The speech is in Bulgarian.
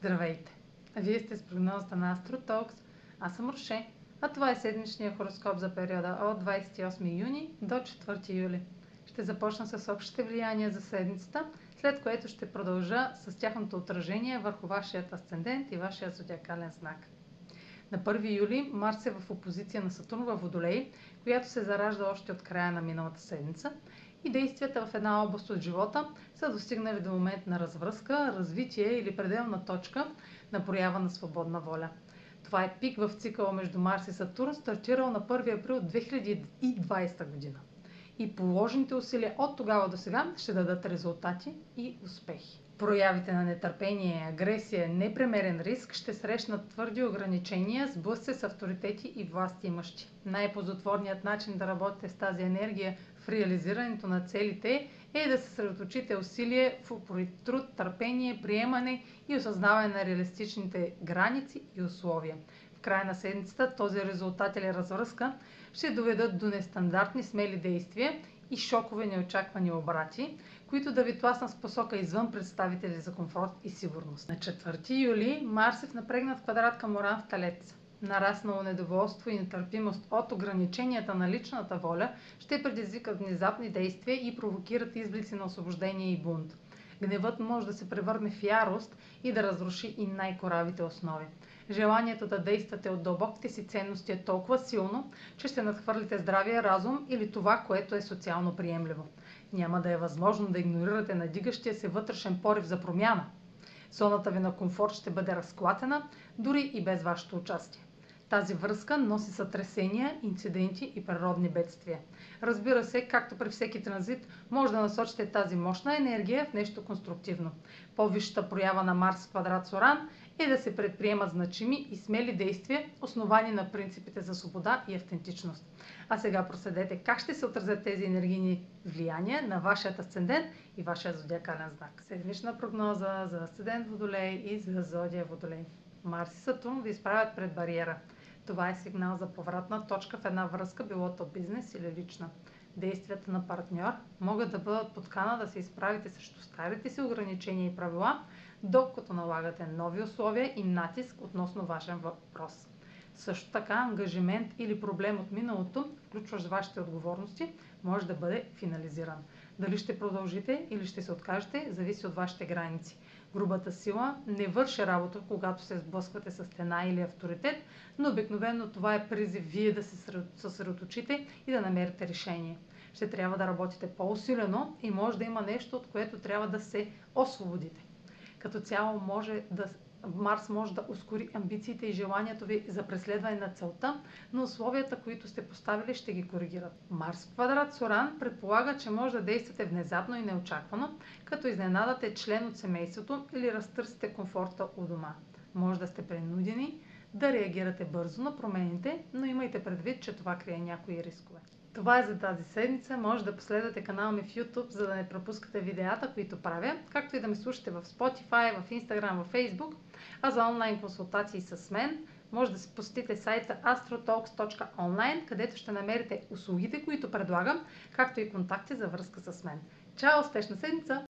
Здравейте! Вие сте с прогнозата на AstroTalks. Аз съм Роше, а това е седмичния хороскоп за периода от 28 юни до 4 юли. Ще започна с общите влияния за седмицата, след което ще продължа с тяхното отражение върху вашият асцендент и вашия зодиакален знак. На 1 юли Марс е в опозиция на Сатурн във Водолей, която се заражда още от края на миналата седмица и действията в една област от живота са достигнали до момент на развръзка, развитие или пределна точка на проява на свободна воля. Това е пик в цикъла между Марс и Сатурн, стартирал на 1 април 2020 година. И положените усилия от тогава до сега ще дадат резултати и успехи. Проявите на нетърпение, агресия, непремерен риск ще срещнат твърди ограничения, сблъсъци с авторитети и власти имащи. Най-позотворният начин да работите с тази енергия в реализирането на целите е да се съсредоточите усилие в труд, търпение, приемане и осъзнаване на реалистичните граници и условия. В края на седмицата този резултат или развръзка ще доведат до нестандартни смели действия и шокове неочаквани обрати, които да ви тласнат с посока извън представители за комфорт и сигурност. На 4 юли Марс е в напрегнат квадрат към Оран в Талец. Нараснало недоволство и нетърпимост от ограниченията на личната воля ще предизвикат внезапни действия и провокират изблици на освобождение и бунт. Гневът може да се превърне в ярост и да разруши и най-коравите основи. Желанието да действате от дълбоките си ценности е толкова силно, че ще надхвърлите здравия разум или това, което е социално приемливо. Няма да е възможно да игнорирате надигащия се вътрешен порив за промяна. Зоната ви на комфорт ще бъде разклатена, дори и без вашето участие. Тази връзка носи сътресения, инциденти и природни бедствия. Разбира се, както при всеки транзит, може да насочите тази мощна енергия в нещо конструктивно. По-висшата проява на Марс в квадрат Соран е да се предприемат значими и смели действия, основани на принципите за свобода и автентичност. А сега проследете как ще се отразят тези енергийни влияния на вашият асцендент и вашия зодиакален знак. Седмична прогноза за асцендент Водолей и за зодия Водолей. Марс и Сатурн ви изправят пред бариера. Това е сигнал за повратна точка в една връзка, било то бизнес или лична. Действията на партньор могат да бъдат подкана да се изправите срещу старите си ограничения и правила, докато налагате нови условия и натиск относно важен въпрос. Също така, ангажимент или проблем от миналото, включващ вашите отговорности, може да бъде финализиран. Дали ще продължите или ще се откажете, зависи от вашите граници. Грубата сила не върши работа, когато се сблъсквате с стена или авторитет, но обикновено това е призив вие да се съсредоточите и да намерите решение. Ще трябва да работите по-усилено и може да има нещо, от което трябва да се освободите. Като цяло може да Марс може да ускори амбициите и желанието ви за преследване на целта, но условията, които сте поставили, ще ги коригират. Марс квадрат Соран предполага, че може да действате внезапно и неочаквано, като изненадате член от семейството или разтърсите комфорта у дома. Може да сте принудени да реагирате бързо на промените, но имайте предвид, че това крие някои рискове. Това е за тази седмица. Може да последвате канала ми в YouTube, за да не пропускате видеята, които правя, както и да ме слушате в Spotify, в Instagram, в Facebook. А за онлайн консултации с мен, може да се посетите сайта astrotalks.online, където ще намерите услугите, които предлагам, както и контакти за връзка с мен. Чао! Успешна седмица!